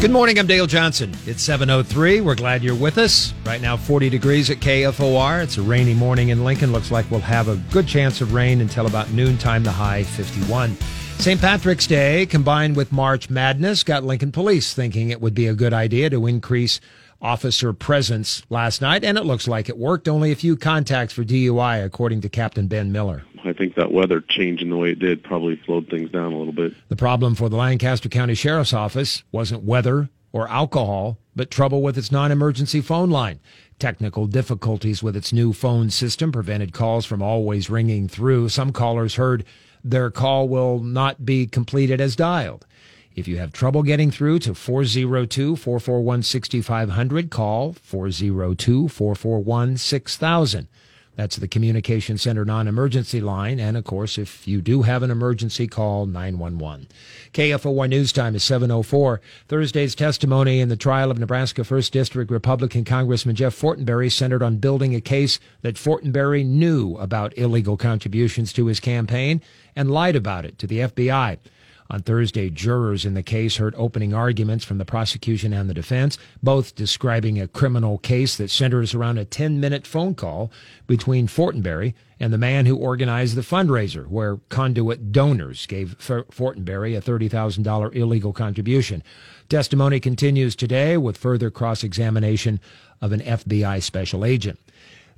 Good morning. I'm Dale Johnson. It's 7:03. We're glad you're with us. Right now 40 degrees at KFOR. It's a rainy morning in Lincoln. Looks like we'll have a good chance of rain until about noontime, the high 51. St. Patrick's Day combined with March Madness got Lincoln Police thinking it would be a good idea to increase officer presence last night, and it looks like it worked. Only a few contacts for DUI, according to Captain Ben Miller. I think that weather changing the way it did probably slowed things down a little bit. The problem for the Lancaster County Sheriff's Office wasn't weather or alcohol, but trouble with its non emergency phone line. Technical difficulties with its new phone system prevented calls from always ringing through. Some callers heard their call will not be completed as dialed. If you have trouble getting through to 402 441 6500, call 402 441 6000. That's the Communication Center non emergency line. And of course, if you do have an emergency, call 911. KFOR News Time is 704. Thursday's testimony in the trial of Nebraska 1st District Republican Congressman Jeff Fortenberry centered on building a case that Fortenberry knew about illegal contributions to his campaign and lied about it to the FBI. On Thursday, jurors in the case heard opening arguments from the prosecution and the defense, both describing a criminal case that centers around a 10 minute phone call between Fortenberry and the man who organized the fundraiser, where conduit donors gave Fortenberry a $30,000 illegal contribution. Testimony continues today with further cross examination of an FBI special agent.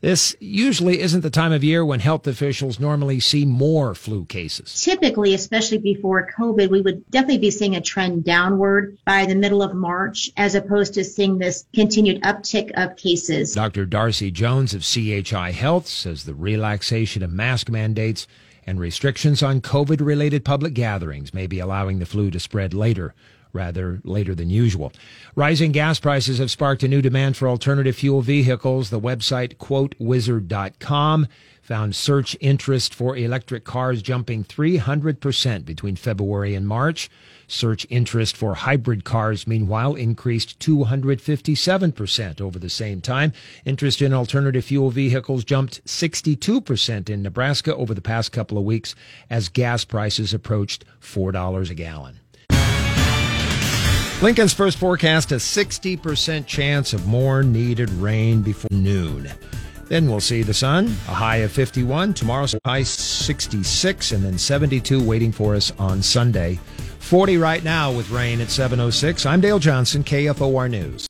This usually isn't the time of year when health officials normally see more flu cases. Typically, especially before COVID, we would definitely be seeing a trend downward by the middle of March, as opposed to seeing this continued uptick of cases. Dr. Darcy Jones of CHI Health says the relaxation of mask mandates and restrictions on COVID related public gatherings may be allowing the flu to spread later rather later than usual. Rising gas prices have sparked a new demand for alternative fuel vehicles. The website quotewizard.com found search interest for electric cars jumping 300% between February and March. Search interest for hybrid cars, meanwhile, increased 257% over the same time. Interest in alternative fuel vehicles jumped 62% in Nebraska over the past couple of weeks as gas prices approached $4 a gallon. Lincoln's first forecast a 60% chance of more needed rain before noon. Then we'll see the sun, a high of 51. Tomorrow's high 66 and then 72 waiting for us on Sunday. 40 right now with rain at 706. I'm Dale Johnson, KFOR News.